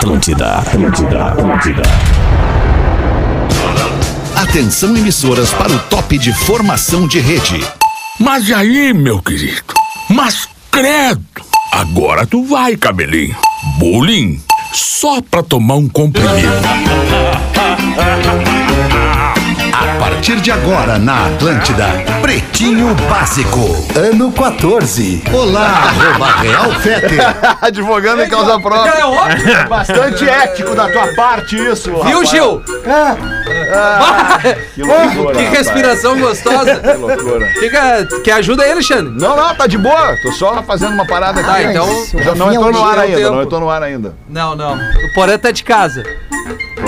Atlântida, Atlântida, Atlântida. Atenção emissoras para o top de formação de rede. Mas aí, meu querido? Mas credo! Agora tu vai, cabelinho. Bullying? Só pra tomar um comprimido. A partir de agora na Atlântida, Pretinho Básico, ano 14. Olá, arroba Real Fete. Advogando em causa própria. É óbvio. Bastante ético da tua parte isso. Viu, rapaz. Gil? Que loucura. que rapaz. respiração gostosa. Que loucura. Fica, quer ajuda aí, Alexandre? Não, não, tá de boa. Tô só fazendo uma parada aqui. Ah, então. Já não entrou no ar ainda, tempo. não entrou no ar ainda. Não, não. O Porã tá de casa.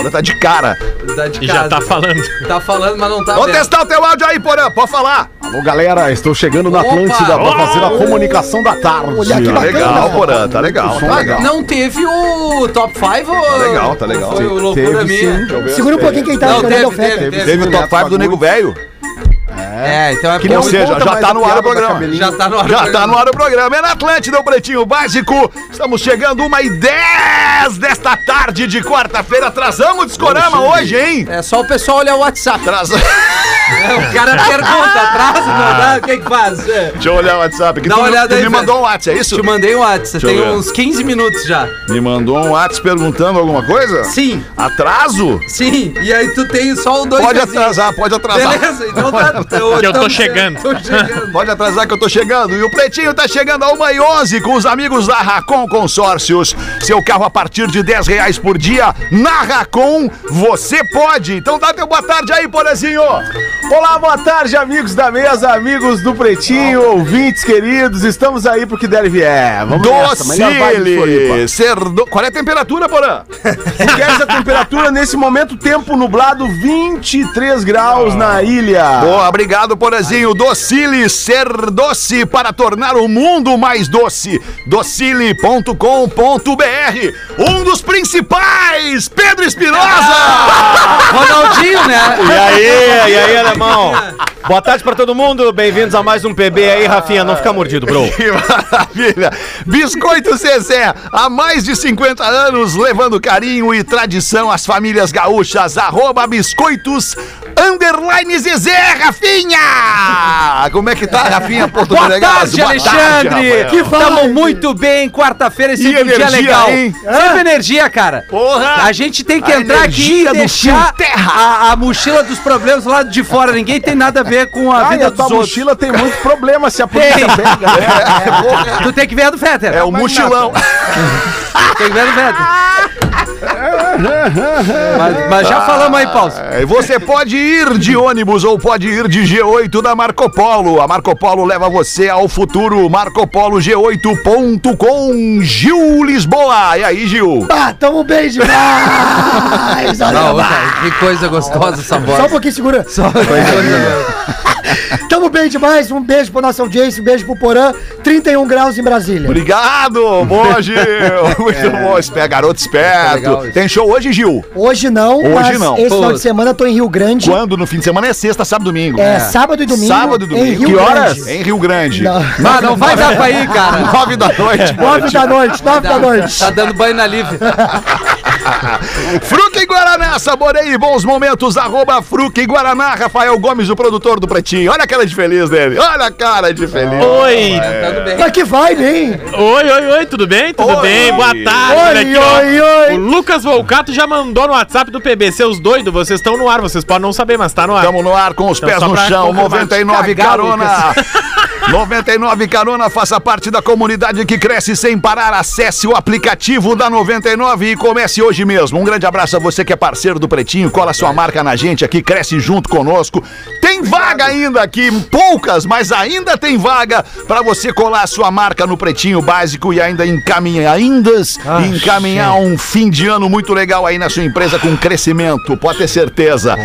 Agora tá de cara. Tá de E casa. já tá falando. Tá falando, mas não tá vendo. testar o teu áudio aí, Porã. Pode falar. Alô, galera, estou chegando na! Atlântida para fazer a comunicação da tarde. Olha que Tá bacana. legal, Porã. Tá legal, tá legal. Não teve o top 5 ou. Tá legal, tá legal. Foi o loucura Teve, minha. sim. Segura um pouquinho quem tá Não, esperando teve, o Feta. teve, teve. Teve o top 5 do Nego Velho. É, então é Que não seja, conta já tá no ar o programa. Já tá no ar. Já tá no ar o programa. É na Atlântida, o Pretinho Básico. Estamos chegando uma e 10 desta tarde de quarta-feira. Atrasamos o discorama hoje, hein? É só o pessoal olhar o WhatsApp. Atrasa... É, o cara pergunta, atrasa, não dá, o que que faz? É. Deixa eu olhar o WhatsApp aqui. Dá tu, uma olhada tu aí, me mandou um WhatsApp, é isso? Te mandei um WhatsApp, tem uns 15 minutos já. Me mandou um WhatsApp perguntando alguma coisa? Sim, Atraso? sim. E aí tu tem só o dois Pode pezinhos. atrasar, pode atrasar. Beleza, então tá. Eu, Que eu tô chegando. Tô chegando. Pode atrasar que eu tô chegando. E o Pretinho tá chegando a 1 e 11 com os amigos da Racon Consórcios. Seu carro a partir de 10 reais por dia. Na Racon, você pode. Então dá teu boa tarde aí, Porazinho. Olá, boa tarde, amigos da mesa, amigos do Pretinho, ouvintes queridos. Estamos aí pro que der e vier. Vamos. Docile. Cerdo... Qual é a temperatura, Porã? Se queres a temperatura nesse momento, tempo nublado, 23 graus na ilha. Boa, obrigado, Porazinho. Docile, ser doce para tornar o mundo mais doce. Docile.com.br. Um dos principais, Pedro Espinosa. Ronaldinho, né? E aí, e aí, Boa tarde pra todo mundo, bem-vindos a mais um PB aí, Rafinha, não fica mordido, bro. Que maravilha! Biscoito Zezé, há mais de 50 anos, levando carinho e tradição às famílias gaúchas. Arroba biscoitos underline Zezé, Rafinha! Como é que tá, Rafinha? Porto Boa tarde, Boa Alexandre! Que Tamo muito bem, quarta-feira é sempre um dia energia, legal. hein? Sempre energia, cara. Porra! A gente tem que A entrar aqui energia e deixar a, a mochila dos problemas lá de fora. Ninguém tem nada a ver com a Ai, vida a tua dos outros. mochila tem muito problema se a polícia Tem. pega. né? Tu tem que ver a do Fetter. É o mochilão. Tem que ver a do Fetter. mas, mas já falamos aí, Paulo. É, Você pode ir de ônibus ou pode ir de G8 da Marco Polo. A Marco Polo leva você ao futuro. MarcoPoloG8.com. Gil Lisboa. E aí, Gil? Ah, tamo bem demais! Olha Não, cara, que coisa gostosa essa Só um pouquinho, segura. Só Tamo bem demais. Um beijo pra nossa audiência, um beijo pro Porã. 31 graus em Brasília. Obrigado. Boa, Gil. Muito bom. Espé- Garoto esperto. isso. Tem show hoje, Gil? Hoje não, Hoje mas não. esse final Pô. de semana eu tô em Rio Grande. Quando? No fim de semana é sexta, sábado e domingo. É, sábado e domingo. Sábado e domingo. Em Rio que horas? Grande. Em Rio Grande. Não. Ah, não vai dar pra ir, cara. Nove da noite. Nove da noite, nove da noite. Tá dando banho na Live. Fruque e Guaraná, saborei bons momentos, arroba Fruque e Guaraná, Rafael Gomes, o produtor do Pretinho. Olha a cara de feliz dele, olha a cara de feliz. Oi, Tá bem. Mas que vibe, hein? oi, oi, oi, tudo bem? Tudo Oi. bem? Boa tarde. Oi, aqui, ó. oi, oi. O Lucas Volcato já mandou no WhatsApp do PB. Seus doidos, vocês estão no ar, vocês podem não saber, mas tá no ar. Estamos no ar com os Então, pés no chão, confirmar. 99 Cagar, Carona. 99 Carona, faça parte da comunidade que cresce sem parar. Acesse o aplicativo da 99 e comece hoje mesmo. Um grande abraço a você que é parceiro do Pretinho, cola sua marca na gente aqui, cresce junto conosco. Tem vaga ainda aqui, poucas, mas ainda tem vaga para você colar sua marca no Pretinho Básico e ainda encaminhar, ainda encaminhar um fim de ano muito legal aí na sua empresa com crescimento, pode ter certeza.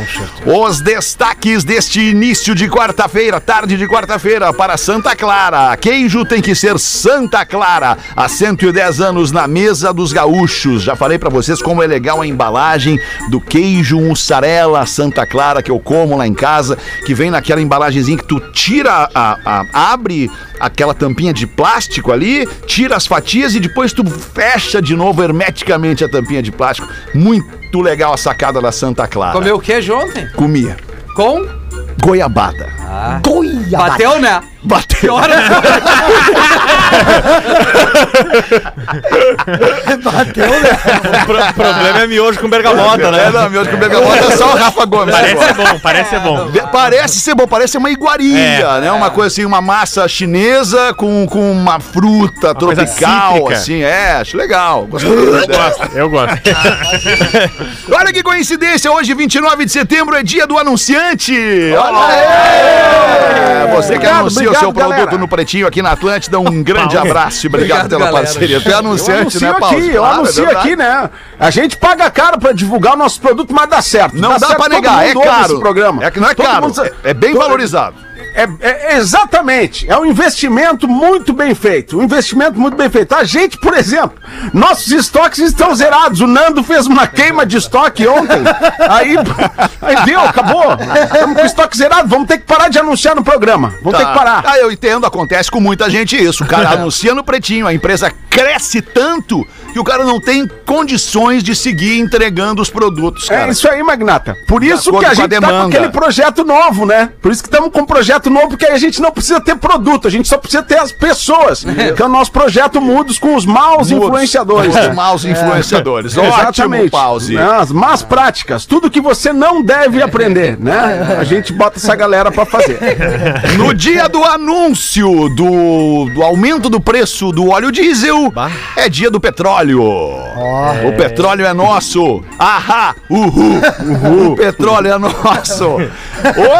Os destaques deste início de quarta-feira, tarde de quarta-feira, para Santa Clara. Queijo tem que ser Santa Clara. Há 110 anos na mesa dos gaúchos. Já falei pra vocês vocês como é legal a embalagem do queijo mussarela Santa Clara que eu como lá em casa, que vem naquela embalagenzinha que tu tira a, a- abre aquela tampinha de plástico ali, tira as fatias e depois tu fecha de novo hermeticamente a tampinha de plástico. Muito legal a sacada da Santa Clara. Comeu o queijo ontem? Comia. Com? Goiabada. Goiabada. Bateu, né? Bateu. Bateu, né? O pro- problema é miojo com bergamota, né? É, não, meu, que o bergamota é só o Rafa Gomes. Parece ser bom, parece ser bom. De- Parece ser bom, parece uma iguaria, É, né? Uma coisa assim, uma massa chinesa com, com uma fruta coisa tropical, assim. É, acho legal. Ideia. Gosto, eu gosto. Olha que coincidência, hoje, 29 de setembro, é dia do anunciante. Olha aí! É, Você que Obrigado, anuncia o seu produto galera. no Pretinho aqui na Atlântida, um grande abraço e obrigado, Obrigado, pela galera. parceria. É Eu anunciante, né, Paulo? aqui, eu Claro, é anuncio verdade. aqui, né? A gente paga caro pra divulgar o nosso produto, mas dá certo. Não dá certo, pra negar, é caro. Esse programa. É que não é Todo caro, mundo é, é bem todo- valorizado. É, é- exatamente. É um investimento muito bem feito. Um investimento muito bem feito. A gente, por exemplo, nossos estoques estão zerados. O Nando fez uma queima de estoque ontem. Aí, aí deu, acabou. Estamos com o estoque zerado. Vamos ter que parar de anunciar no programa. Vamos ter que parar. Ah, eu entendo, acontece com muita gente isso. O cara anuncia no pretinho, a empresa cresce tanto que o cara não tem condições de seguir entregando os produtos, É cara. isso aí, Magnata. Por isso que a com a gente tá com aquele projeto novo, né? Por isso que estamos com um projeto novo, porque aí a gente não precisa ter produto, a gente só precisa ter as pessoas. Que é o nosso projeto Mudos com os maus influenciadores. Os maus influenciadores. Ótimo, Exatamente. pause. Né, As más práticas, tudo que você não deve aprender, né? A gente bota essa galera pra fazer. No dia do anúncio do, do aumento do preço do óleo diesel, é dia do petróleo. O petróleo é nosso. Ahá, uhul. O petróleo é nosso.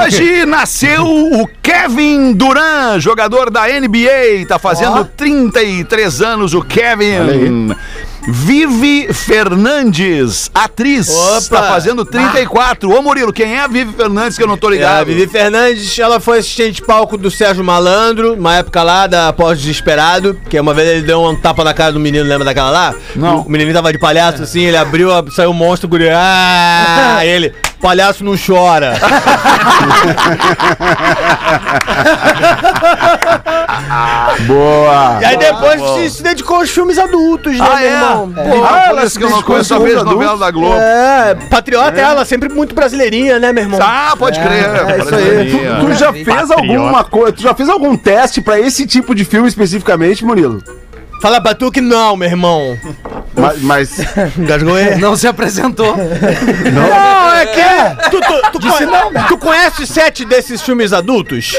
Hoje nasceu o Kevin Durant, jogador da NBA. Tá fazendo 33 anos o Kevin. Vivi Fernandes, atriz, Opa. tá fazendo 34. Ô Murilo, quem é a Vivi Fernandes que eu não tô É, ligado? a Vivi Fernandes, ela foi assistente de palco do Sérgio Malandro, uma época lá da Pós-Desesperado, que uma vez ele deu um tapa na cara do menino, lembra daquela lá? Não. O menininho tava de palhaço assim, ele abriu, saiu um monstro, o guri, ah, ele, palhaço não chora. Boa! E aí depois se, se dedicou aos filmes adultos, né, Ah, meu é? irmão? Pô, Ah, ela isso que eu se não conheço a vez novela da Globo. É, patriota ela, sempre muito brasileirinha, né, meu irmão? Ah, pode crer. é isso aí. brasileirinha. Tu já fez alguma coisa? Tu já fez algum teste pra esse tipo de filme especificamente, Murilo? Fala pra tu que não, meu irmão. Mas, mas? Não se apresentou. Não, é que. Tu, tu, tu, conhe- tu conhece sete desses filmes adultos?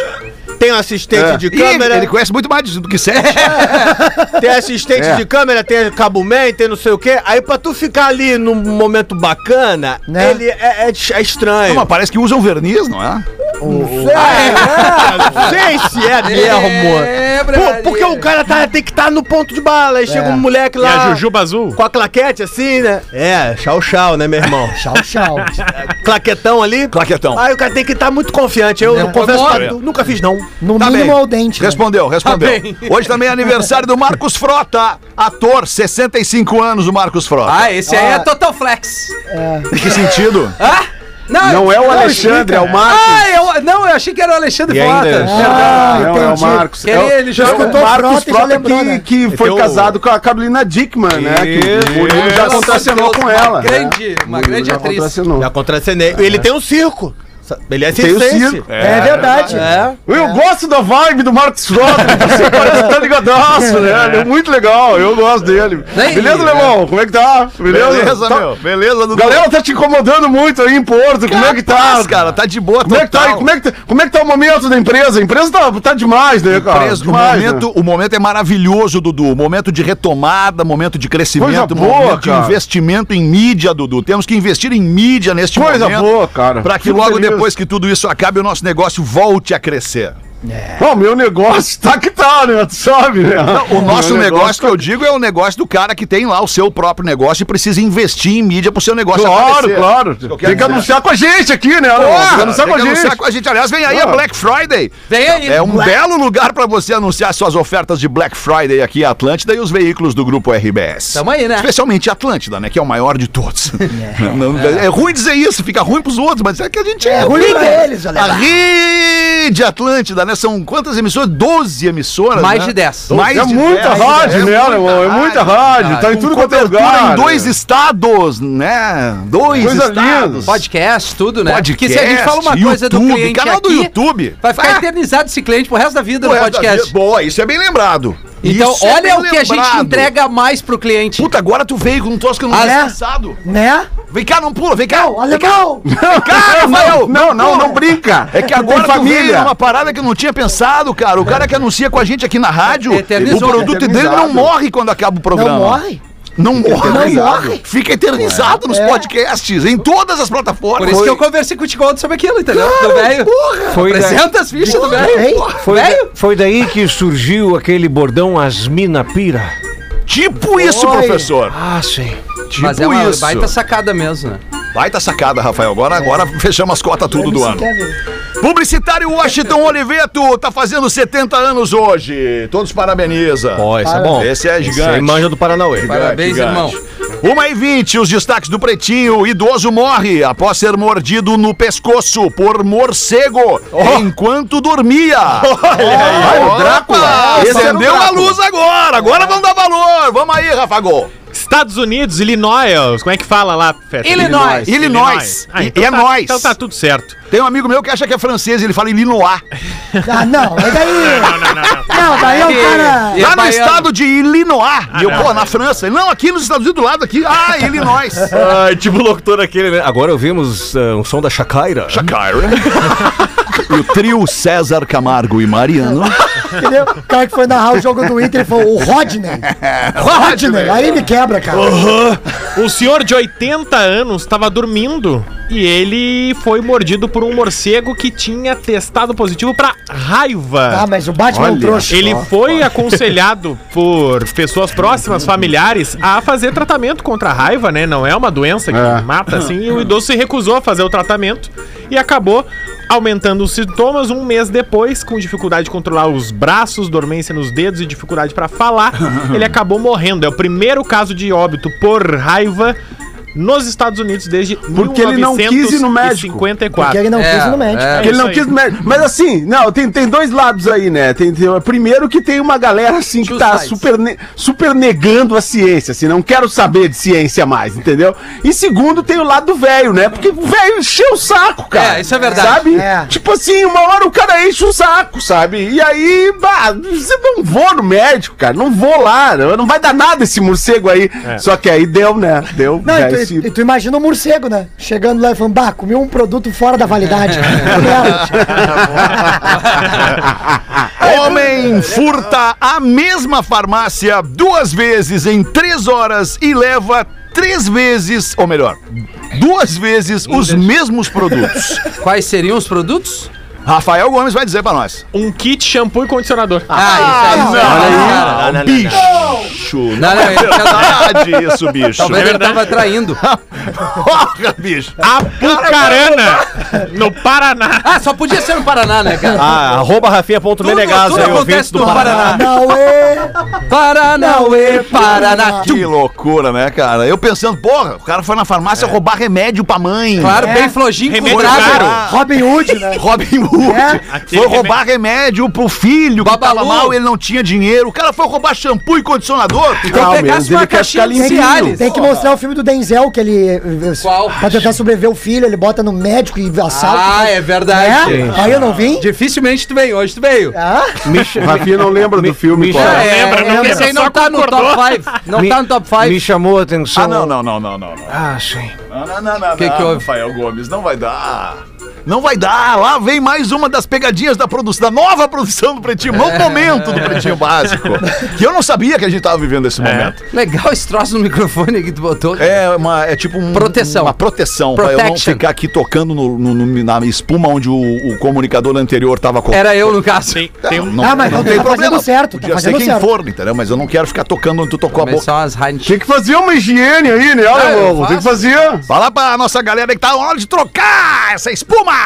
Tem um assistente de Ih, câmera, ele conhece muito mais do que sete. tem assistente É. de câmera, tem cabo man, tem não sei o quê. Aí pra tu ficar ali num momento bacana, Né? ele é, é- é estranho. Mas parece que usam verniz, não é? É, não sei se é mesmo. É, Pô, porque o cara tá, tem que estar no ponto de bala. Aí chega um moleque E lá. a Jujuba Azul? Com a claquete assim, né? É, chau chau, né, meu irmão? Tchau, tchau. Claquetão ali. Claquetão. Aí o cara tem que estar muito confiante. Eu É, não confesso pra tu, nunca fiz não. No Tá mínimo ao dente. né? Respondeu, respondeu. Tá. Hoje também é aniversário do Marcos Frota, ator, 65 anos, o Marcos Frota. Ah, esse aí é Total Flex. Em que sentido? Ah? Não é o Alexandre, é o Marcos. Ah, eu, não, eu achei que era o Alexandre Frota. Ah, não, é o. Marcos. É o, ele já é o escutou Marcos Frota que, né? que foi o- casado com a Carolina Dickman, né? Que o Murilo já contracenou com ela. Uma grande, uma Murilo grande já atriz. contracenou. Já contracenei. Ele tem um circo. Ele é Tem o circo. É, verdade. É. Eu gosto da vibe do Marcos Frota, você parece que tá ligadaço, né? Ele é muito legal, eu gosto dele. Beleza, Lemão? Como é que tá? Beleza? Beleza, Tá- meu. Beleza, Dudu. Galera tá te incomodando muito aí em Porto, como é que tá? Cara, tá de boa Como é que tá total. Como é que, tá- como é que tá o momento da empresa? A empresa tá, tá demais, né, cara? Preso. Demais, o, momento, né? o momento é maravilhoso, Dudu. Momento de retomada, momento de crescimento, Coisa boa, momento de cara. investimento em mídia, Dudu. Temos que investir em mídia neste Coisa momento. boa, cara. Pra que Fico logo feliz. Depois que tudo isso acabe, o nosso negócio volte a crescer. Bom, meu negócio tá que tá, né? Tu sabe, né? O nosso Meu negócio, que eu digo é o negócio do cara que tem lá o seu próprio negócio e precisa investir em mídia pro seu negócio Claro, aparecer. claro. Tem que dizer. anunciar com a gente aqui, né? Porra, Tem que anunciar tem com a anunciar gente. com a gente. Aliás, vem aí a. Black Friday. Vem aí. É um belo lugar pra você anunciar suas ofertas de Black Friday aqui em Atlântida e os veículos do grupo RBS. Tamo aí, né? Especialmente Atlântida, né? Que é o maior de todos. Não- é ruim dizer isso, fica ruim pros outros, mas é que a gente É ruim pra eles, A olha. rede Atlântida, né? São quantas emissoras? 12 emissoras. Mais né? de 10. Mais É de muita 10, rádio, né, muita irmão? É muita rádio. Tá em tudo quanto é cobertura lugar. em dois né? estados, né? Dois Coisa estados. linda. Podcast, tudo, né? Podcast, Porque se a gente fala uma coisa do YouTube, cliente canal do aqui, YouTube. vai ficar Ah. eternizado esse cliente pro resto da vida Pô, no é, podcast. Boa, isso é bem lembrado. Então, Isso é olha bem o que a gente entrega mais pro cliente. Puta, agora tu veio com um eu não Ah, tinha é? pensado. Né? Vem cá, não pula, vem cá. Não, alemão! Cara, Rafael, Não, não, não brinca. É que agora Tem família. numa parada que eu não tinha pensado, cara. O cara que anuncia com a gente aqui na rádio, o produto dele não morre quando acaba o programa. Não morre? Não morre. Não morre. Fica eternizado nos É. podcasts, em todas as plataformas. Por isso que eu conversei contigo ontem sobre aquilo, entendeu? do velho. Foi, da- Apresenta as fichas do velho. Foi, da- foi daí que surgiu aquele bordão Asmina Pira. Tipo isso, Oi. professor. Ah, sim. Tipo Mas é uma isso. baita sacada mesmo, né? Baita sacada, Rafael. Agora, agora fechamos as cotas tudo do ano. Publicitário Washington Oliveto tá fazendo 70 anos hoje. Todos parabenizam. Ó, esse é bom. Esse é Esse gigante. aí manja do Paranauê. Parabéns, irmão. 1 e 20, os destaques do Pretinho. Idoso morre após ser mordido no pescoço por morcego enquanto dormia. Olha o Drácula. Esse Acendeu a luz agora. Agora vamos dar valor. Vamos aí, Rafa Gol. Estados Unidos, Illinois, como é que fala lá, Feta? Illinois. Illinois. Ah, E- então e é tá- nóis. Então tá tudo certo. Tem um amigo meu que acha que é francês, ele fala Illinois. Ah, não, é daí. Não, não, não, não. Não, daí é o cara. E é Lá no baiano. estado de Illinois. e eu, não. pô, na França. Não, aqui nos Estados Unidos, do lado aqui. Ah, Illinois. Ai, tipo o locutor aquele, né? Agora ouvimos ah, um som da Shakira. Shakira. e o trio César Camargo e Mariano. Entendeu? O cara que foi narrar o jogo do Inter, falou, o Rodney. Rodney. Aí me quebra, cara. Um senhor de 80 anos estava dormindo e ele foi mordido por um morcego que tinha testado positivo para raiva. Ah, mas o Batman é um Olha. trouxa. Ele foi aconselhado por pessoas próximas, familiares, a fazer tratamento contra a raiva, né? Não é uma doença que É. mata assim. E o idoso se recusou a fazer o tratamento e acabou aumentando os sintomas um mês depois, com dificuldade de controlar os braços, dormência nos dedos e dificuldade para falar. Ele acabou morrendo. É o primeiro caso de óbito por raiva nos Estados Unidos desde Porque ele não quis ir no médico. 1954. Porque ele não É, quis ir no médico. é. Porque ele não aí. quis. me- Mas assim, não, tem, tem dois lados aí, né? Tem, tem- primeiro que tem uma galera assim que Two tá super, ne- super negando a ciência, assim, não quero saber de ciência mais, entendeu? E segundo, tem o lado do velho, né? Porque o velho encheu o saco, cara. É, isso é verdade. Sabe? É. Tipo assim, uma hora o cara enche o saco, sabe? E aí, bah, você não vou no médico, cara, não vou lá, não vai dar nada esse morcego aí. Só que aí deu, né? Deu. Não, velho, e tu, e imagina um morcego, né? Chegando lá e falando, bah, comi um produto fora da validade. Homem furta a mesma farmácia duas vezes em três horas e leva três vezes, ou melhor, duas vezes os mesmos produtos. Quais seriam os produtos? Rafael Gomes vai dizer pra nós. Um kit shampoo e condicionador. Ah, isso aí. Olha aí, bicho. Não, não, ele tinha- Verdade isso, bicho. Talvez É ele tava traindo. Porra, bicho. Apucarana, no Paraná. Ah, só podia ser no Paraná, né, cara? Ah, arroba rafinha.menegaso tudo aí, acontece ouvintes do Paraná. Não é. Paranauê, Paraná. Que loucura, né, cara? Eu pensando, porra, o cara foi na farmácia roubar remédio pra mãe. Claro, É. bem flojinho, Remédio curado. caro. Robin Hood, né? Robin Hood. É. Foi roubar remédio pro filho que Babalu. tava mal, ele não tinha dinheiro. O cara foi roubar shampoo e condicionador. Então Não, pegasse uma caixinha de. Cialis. Tem que mostrar o filme do Denzel, que ele. Qual? Pra tentar sobreviver o filho, ele bota no médico e assalta. Ah, é verdade. É? Aí eu não vim? Dificilmente tu veio, hoje tu veio. Ah? Rafinha não lembra do filme, me qual é? lembra, não esse lembra, aí não só tá no top 5. Não tá no top 5. Me chamou a atenção. Ah, não, não, não, não, não. não. Ah, sim. Não, não, não, não. Que não, que houve? Rafael Gomes, não vai dar. Não vai dar. Lá vem mais uma das pegadinhas da produção, da nova produção do Pretinho, no momento do Pretinho Básico. Que eu não sabia que a gente tava vivendo esse momento. Legal esse troço no microfone que tu botou. É, uma, é tipo um- Proteção. uma proteção pra eu não ficar aqui tocando no, no- no- na espuma onde o, o comunicador anterior tava com. Era eu, no caso. Tem, tem um- Não, Ah, mas não tá tem problema. certo, tá Podia ser fazendo quem certo. for, entendeu? Mas eu não quero ficar tocando onde tu tocou a boca. Tinha que fazer uma higiene aí, né, Ah, eu Lobo? Tem que fazer. Fala pra nossa galera que tá na hora de trocar essa espuma!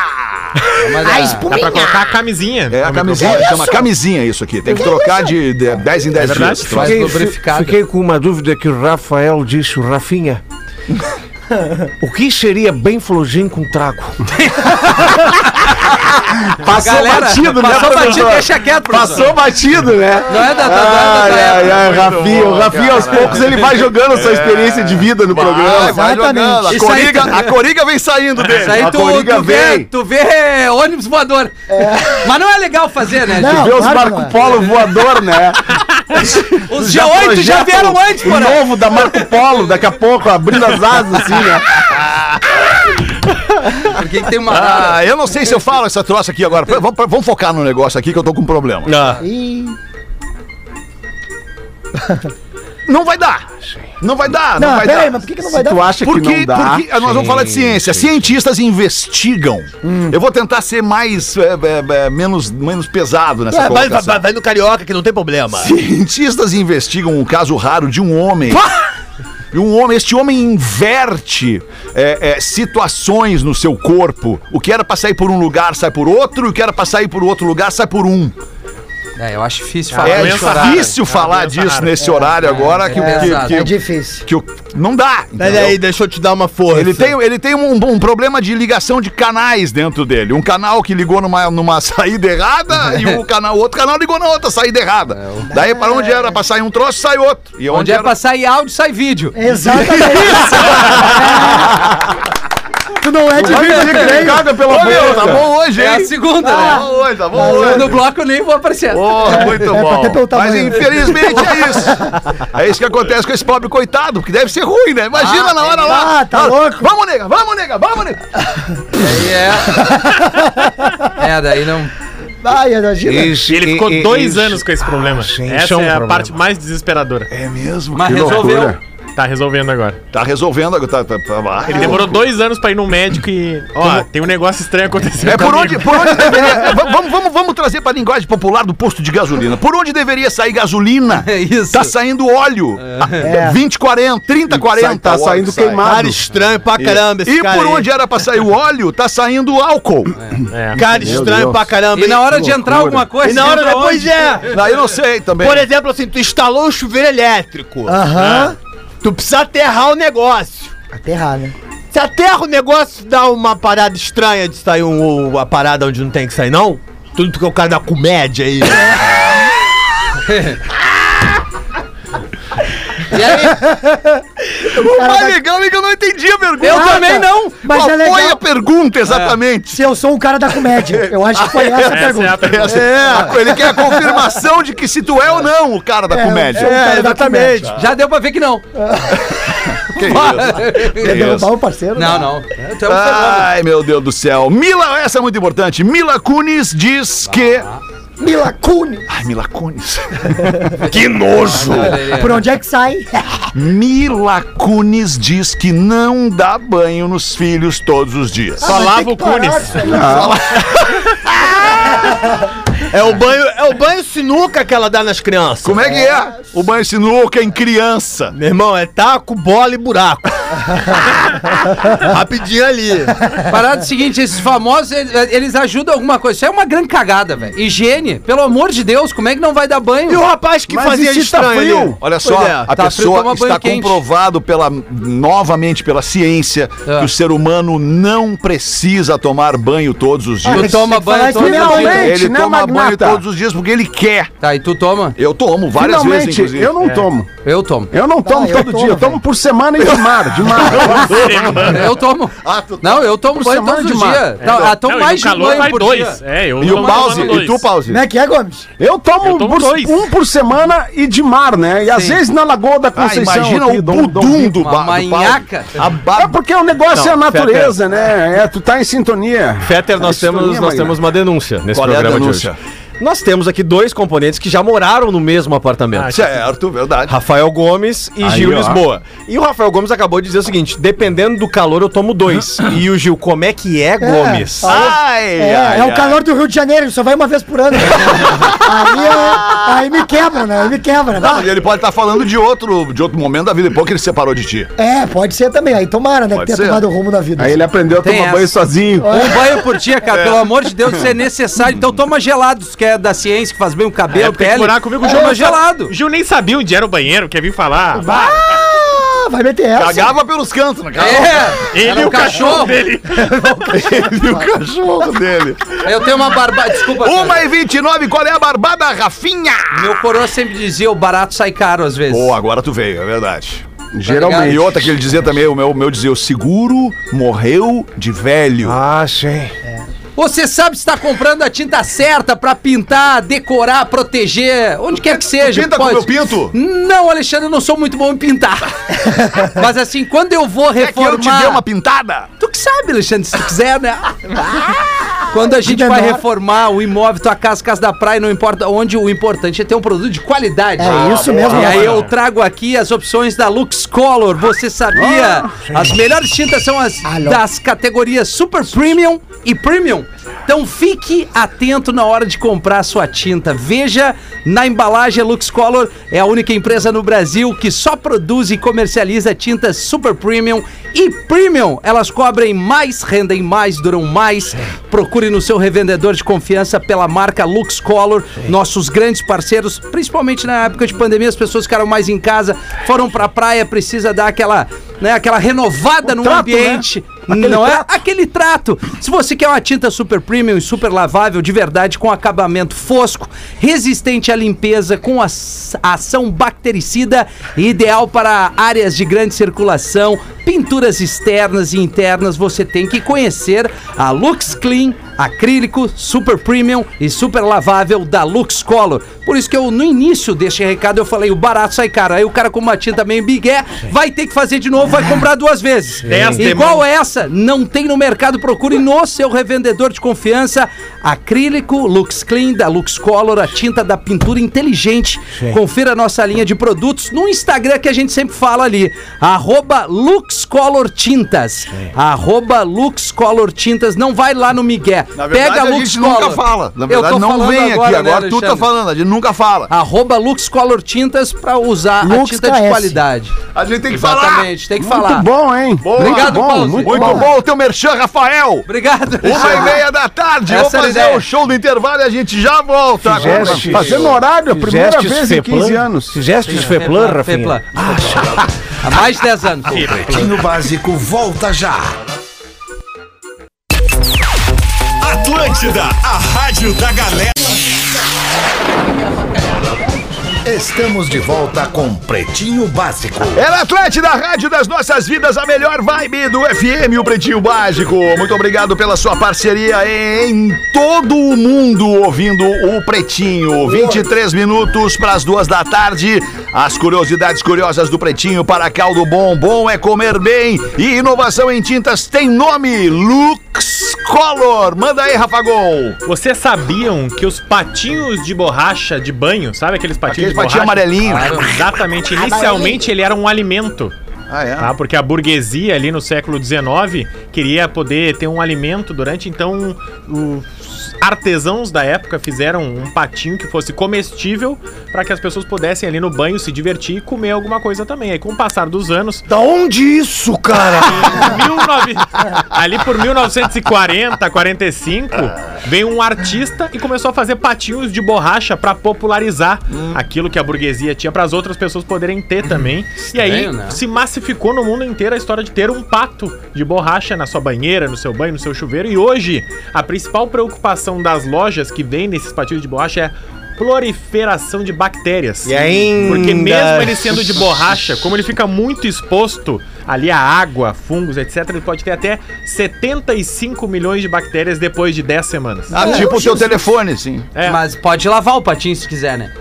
Mas, A ah, espuminha. Dá pra colocar a camisinha. É a camisinha, microfone. chama camisinha isso aqui. Tem que trocar de, de 10 em 10 É verdade? dias. Lubrificado. Fiquei com uma dúvida que o Rafael disse, o Rafinha. O que seria bem flojinho com trago? Passou Galera, batido, né, passou batido, deixa quieto, professor. Passou batido, né? Não é da, da, da, da, Ai, da ai, Rafinha, bom, o Rafinha aos poucos ele vai jogando a sua experiência de vida no Vai, programa. vai jogando. A coriga, tá- a coriga vem saindo dele. Isso aí A tu, tu, vê, vem. tu vê ônibus voador. Mas não é legal fazer, né? Não. Vê os Marco é. Polo voador, né? Os G8 já vieram antes, O porra. novo da Marco Polo, daqui a pouco, abrindo as asas assim, né? Por que que tem uma... Ah, eu não sei se eu falo essa troça aqui agora. Vamos, vamos focar no negócio aqui que eu tô com um problema. Ih, Não vai dar. Não vai dar, não, Não, vai peraí, dar. mas por que, que não vai Tu dar? acha que Porque, não dá? porque nós vamos falar de ciência. Cientistas investigam. Eu vou tentar ser mais é, é, é, menos, menos pesado nessa colocação. no carioca que não tem problema. Cientistas investigam um caso raro de um homem. E um homem, este homem inverte é, é, situações no seu corpo. O que era pra sair por um lugar sai por outro, e o que era pra sair por outro lugar sai por um. É, eu acho difícil falar É doença horário. difícil falar disso nesse horário agora que, é que- que- É difícil. que não dá. Peraí, entendeu? deixa eu te dar uma força. Ele tem, ele tem um, um problema de ligação de canais dentro dele. Um canal que ligou numa, numa saída errada e o canal, outro canal ligou na outra saída errada. Daí para onde era pra sair um troço, sai outro. E onde, Onde é era... pra sair áudio, sai vídeo. Exatamente. tu não é de Vai dizer que caga pela Ô, meu, tá bom hoje, É a hein? segunda, Tá né? bom hoje, tá bom hoje. No bloco eu nem vou aparecer. Oh, muito bom. até pelo Mas infelizmente é isso. É isso que acontece com esse pobre coitado, porque deve ser ruim, né? Imagina na hora lá. Ah, tá louco. Vamos, nega, vamos, nega, vamos, nega. Aí é. É, daí não. Ai, imagina. Isso, Ele ficou e- dois isso- anos com esse problema. sim, Essa isso é um é a problema. parte mais desesperadora. É mesmo? Mas Que resolveu. Tá resolvendo agora. Tá resolvendo agora. Tá, tá, tá, Ele demorou dois anos pra ir no médico e. Ó, tem um negócio estranho acontecendo. É por onde, por onde deveria. v- vamos, vamos, vamos trazer para a linguagem popular do posto de gasolina. Por onde deveria sair gasolina? É isso. Tá saindo óleo. É. 20, 40, 30, 40. Sai- tá saindo sai. queimado. Cara estranho pra caramba esse E cara por aí. onde era pra sair o óleo, tá saindo álcool. É. Cara estranho Deus. pra caramba. E na hora de entrar alguma coisa. E na hora depois onde? é. Daí eu não sei também. Por exemplo, assim, tu instalou o chuveiro elétrico. Aham. Tu precisa aterrar o negócio. Aterrar, né? Se aterra o negócio, dá uma parada estranha de sair um, a parada onde não tem que sair, não? Tudo porque o cara da comédia aí. E aí? O mais legal é que eu não entendi a pergunta. Eu também não. Mas Qual é foi a pergunta exatamente? Se eu sou um cara da comédia. Eu acho que foi essa a Essa é a pergunta. pergunta. É, a- ele quer a confirmação de que se tu é ou não o cara da É, comédia. eu cara da exatamente. comédia. Já deu pra ver que não. Que isso? Quer derrubar o parceiro? Não, não. É fenômeno. Ai, meu Deus do céu. Mila, essa é muito importante. Mila Kunis diz que. Mila Kunis. Ai, Mila Kunis. Que nojo! Por onde é que sai? Mila Kunis diz que não dá banho nos filhos todos os dias. Só lava o Kunis. É o banho, é o banho sinuca que ela dá nas crianças. Como é que é? O banho sinuca em criança. Meu irmão, é taco, bola e buraco. Rapidinho ali. Parada é o seguinte, esses famosos, eles, ajudam alguma coisa. Isso é uma grande cagada, velho. Higiene, pelo amor de Deus, como é que não vai dar banho? E o rapaz que Mas fazia e se tá estranho frio? ali? Olha só, é. a tá frio, pessoa banho está comprovado pela, novamente pela ciência É. que o ser humano não precisa tomar banho todos os dias. Tu toma banho todo Finalmente, dia. Ele né, toma banho Magnata? todos os dias porque ele quer. Tá, e tu toma? Eu tomo várias vezes, Finalmente, inclusive. eu não tomo. Eu tomo. Eu não tomo Ah, eu todo tomo, dia, eu tomo por semana e de mar, de Eu tomo. Não, eu tomo Por banho semana todos de os mar. dias. Não, ah, tomo e mais de calor banho vai por dois. dia. É, eu E o pause? E tu, pause? Como é que é, Gomes? Eu tomo, Eu tomo por- dois. um por semana e de mar, né? E às vezes na Lagoa da Ah, Conceição. imagina o budum do, pause. manhaca. A É porque o negócio é a natureza, né? É, tu tá em sintonia. Fetter, nós Tá em temos, nós temos uma denúncia nesse Qual é a programa denúncia? de hoje. Nós temos aqui dois componentes que já moraram no mesmo apartamento. Ah, Certo, verdade. Rafael Gomes e Aí, Gil ó. Lisboa. E o Rafael Gomes acabou de dizer o seguinte: dependendo do calor, eu tomo dois. e o Gil, como é que é, Gomes? Ai, É, ai, é o ai. calor do Rio de Janeiro, só vai uma vez por ano. né? aí, é- aí me quebra, né? Aí me quebra, Não, né? ele pode estar falando de outro, de outro momento da vida, depois que ele se separou de ti. É, pode ser também. Aí tomara, né? Pode que tenha ser. tomado o rumo da vida. Aí ele aprendeu a Tem tomar essa. banho sozinho. Um banho por dia, cara, pelo amor de Deus, isso é necessário. Então toma gelados, que é da ciência, que faz bem o É, cabelo, porque pele. morar comigo, o Gil não sabe- gelado. O Gil nem sabia onde era o banheiro, quer vir falar. Bah, Ah, vai meter essa. Cagava pelos cantos, né, cara? É, ele e o cachorro dele. Ele e o cachorro dele. Eu tenho uma barba. Desculpa. cara. Uma e 29, qual é a barbada, Rafinha? Meu coroa sempre dizia: o barato sai caro às vezes. Pô, agora tu veio, é verdade. Geralmente. E outra que ele dizia também, o meu, o meu dizia, o seguro morreu de velho. Ah, sim. Você sabe se está comprando a tinta certa pra pintar, decorar, proteger, onde quer que seja. pinta com meu pinto? Não, Alexandre, eu não sou muito bom em pintar. Mas assim, quando eu vou Quer que reformar... eu te dê uma pintada? Tu que sabe, Alexandre, se tu quiser, né? Quando a gente vai reformar o imóvel, tua casa, casa da praia, não importa onde, o importante é ter um produto de qualidade. É isso mesmo, E aí eu trago aqui as opções da Lux Color. Você sabia? as melhores tintas são as das categorias Super Premium e Premium. Então fique atento na hora de comprar a sua tinta. Veja na embalagem a Lux Color é a única empresa no Brasil que só produz e comercializa tintas Super Premium e Premium. Elas cobrem mais, rendem mais, duram mais. Procure no seu revendedor de confiança pela marca Lux Color. Nossos grandes parceiros, principalmente na época de pandemia, as pessoas ficaram mais em casa, foram pra praia, precisa dar aquela, né, aquela renovada no trato, ambiente. Aquele não trato. é aquele trato. Se você quer uma tinta super premium e super lavável de verdade, com acabamento fosco, resistente à limpeza, com as- ação bactericida, ideal para áreas de grande circulação, pinturas externas e internas, você tem que conhecer a Lux Clean, acrílico, super premium e super lavável da Lux Color. Por isso que eu, no início deste recado, eu falei, o barato sai caro. Aí o cara com uma tinta meio bigué vai ter que fazer de novo, vai comprar duas vezes. Igual demandas. Não tem no mercado, procure no seu revendedor de confiança. Acrílico Lux Clean da Lux Color, a tinta da pintura inteligente. Confira a nossa linha de produtos no Instagram que a gente sempre fala ali. Arroba Lux Color Tintas. Arroba Lux Color Tintas. Não vai lá no Miguel. Na verdade, Pega a Lux gente Color. nunca fala. Na Eu verdade, tô não falando vem aqui. né, Agora tu tá falando, a gente nunca fala. Arroba Lux Color Tintas pra usar a Lux tinta de KS. qualidade. A gente tem que falar. Exatamente, tem que Muito falar. bom, hein? Obrigado, muito Pause. bom, muito, Muito bom. bom o teu merchan, Rafael. Obrigado. Uma e meia da tarde. Essa Vou fazer o show do intervalo e a gente já volta. Fizeste- Fazendo horário, a primeira vez em Feplan? 15 anos. Fizeste Feplan, Rafinha? Feplan. Há mais de 10 anos. Pretinho Básico volta já. Atlântida, a rádio da galera. Estamos de volta com Pretinho Básico. É na Atlântida, a rádio das nossas vidas, a melhor vibe do FM, o Pretinho Básico. Muito obrigado pela sua parceria em todo o mundo ouvindo o Pretinho. 23 minutos para as duas da tarde. As curiosidades curiosas do Pretinho para caldo bom. Bom é comer bem e inovação em tintas tem nome Lux Color. Manda aí, Rafa Gol. Vocês sabiam que os patinhos de borracha de banho, sabe aqueles patinhos Aquele de patinho borracha? amarelinho. Exatamente. Inicialmente ele era um alimento. Ah, é? Tá? Porque a burguesia ali no século XIX queria poder ter um alimento durante, então os artesãos da época fizeram um patinho que fosse comestível para que as pessoas pudessem ali no banho se divertir e comer alguma coisa também. Aí com o passar dos anos, Da onde isso, cara? em 19 ali por 1940, 45, veio um artista e começou a fazer patinhos de borracha para popularizar aquilo que a burguesia tinha para as outras pessoas poderem ter também. e aí Estranho, né? se massificou no mundo inteiro a história de ter um pato de borracha na sua banheira, no seu banho, no seu chuveiro. E hoje a principal preocupação das lojas que vendem esses patinhos de borracha é proliferação de bactérias. E ainda- Porque mesmo ele sendo de borracha, como ele fica muito exposto ali à água, fungos, etc., ele pode ter até 75 milhões de bactérias depois de 10 semanas. Ah, tipo o teu telefone, sim. É. Mas pode lavar o patinho se quiser, né?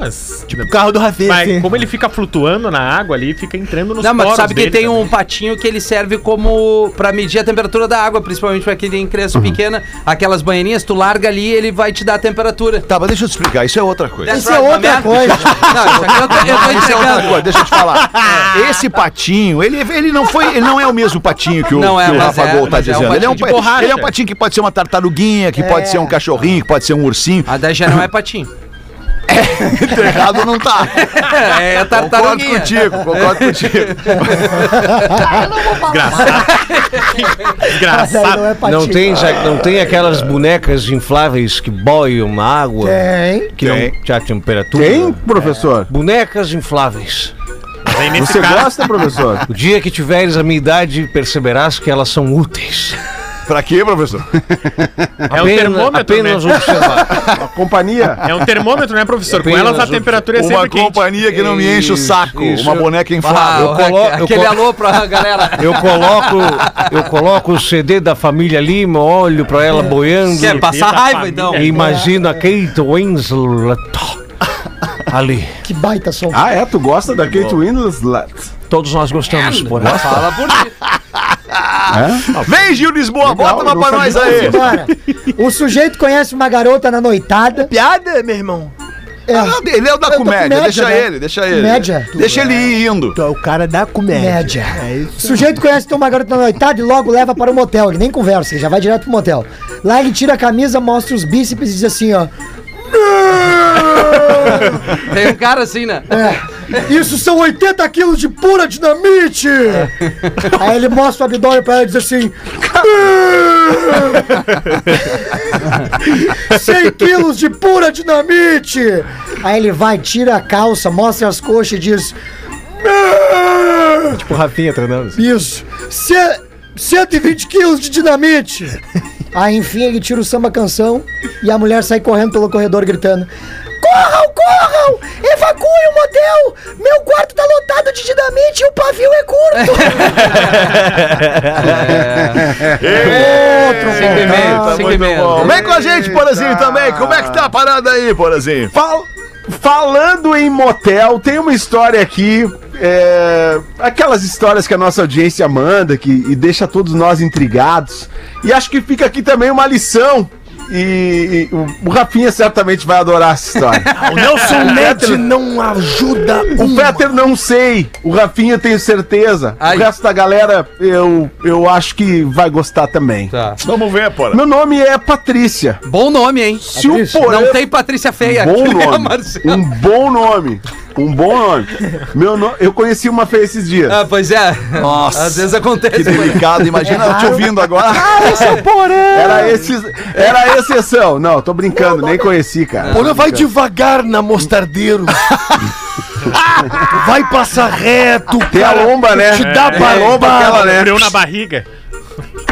Mas. O carro do Rafinha. Mas assim. como ele fica flutuando na água ali, fica entrando nos Não, mas sabe que tem também. um patinho que ele serve como pra medir a temperatura da água, principalmente pra quem tem criança pequena. Aquelas banheirinhas, tu larga ali ele vai te dar a temperatura. Tá, mas deixa eu te explicar, isso é outra coisa. Isso é outra coisa. Não, isso aqui eu tô, eu tô Isso é outra coisa, deixa eu te falar. Esse patinho, ele, ele não foi, ele não é o mesmo patinho que o, Não é, que o Rafa é- Gol tá mas é um dizendo. ele, é um, ele é um patinho que pode ser uma tartaruguinha, que pode ser um cachorrinho, que pode ser um ursinho. A daí já não é patinho. Errado não tá. É, é Concordo contigo, concordo contigo. Mas aí não é. Não tem, já, não tem aquelas bonecas infláveis que boiam na água? Tem. Que Tem. não tinha temperatura? Tem, professor? Bonecas infláveis. Você caso, gosta, professor? O dia que tiveres a minha idade, perceberás que elas são úteis. Pra quê, professor? é um termômetro, apenas né? observar. A companhia? É um termômetro, né, professor? Com Apenas elas a temperatura é Uma sempre quente. companhia que não me enche o saco. Isso. Uma boneca Ah, inflável. Eu colo- eu aquele colo- alô pra galera. Eu coloco, eu coloco o CD da família Lima, olho pra ela boiando Quer passar raiva, então? e imagino a Kate Winslet ali. Que baita som. Ah, é? Tu gosta da Kate Winslet? Todos nós gostamos, por Fala por ti. Vem, Gil Lisboa, Legal, bota uma pra nós aí. Bora. O sujeito conhece uma garota na noitada. Piada, meu irmão. É, Ah, Ele é o da Eu tô comédia, comédia, deixa né? ele, deixa ele. Comédia. Deixa ele ir indo. Tu é o cara da comédia. média. É O isso. sujeito conhece então uma garota na noitada e logo leva para o motel. Ele nem conversa, ele já vai direto pro motel. Lá ele tira a camisa, mostra os bíceps e diz assim, ó. Tem um cara assim, né? É, isso são 80 quilos de pura dinamite! Aí ele mostra o abdômen pra ela e diz assim. 100 quilos de pura dinamite! Aí ele vai, tira a calça, mostra as coxas e diz. Tipo o Rafinha treinando. Isso! Ce- 120 quilos de dinamite! Aí enfim ele tira o samba canção e a mulher sai correndo pelo corredor gritando: Corram, corram! Evacuem o motel! Meu quarto tá lotado de dinamite e o pavio é curto! Outro Cinco e meio, cinco e meio. Vem com a gente, Porazinho, também. Como é que tá a parada aí, Porazinho? Fal- falando em motel, tem uma história aqui. é, aquelas histórias que a nossa audiência manda que, e deixa todos nós intrigados. E acho que fica aqui também uma lição. E, e o, o Rafinha certamente vai adorar essa história. O Nelson Ned não ajuda O Peter não sei. O Rafinha eu tenho certeza. Ai. O resto da galera eu, eu acho que vai gostar também. Tá. Vamos ver, Pora. Meu nome é Patrícia. Bom nome, hein? Se o Porã Não tem Patrícia Feia bom né, nome. Um bom nome. Um bom nome. Meu no... Eu conheci uma feia esses dias. Ah, pois é. Nossa, Às vezes acontece. Que delicado, imagina eu te ouvindo agora. Era, esse, era a exceção. Não, tô brincando, nem conheci, cara. Porra, vai devagar na mostardeiro. vai passar reto, Tem a lomba, né? Te dá Tem a lomba aquela, né? Na barriga.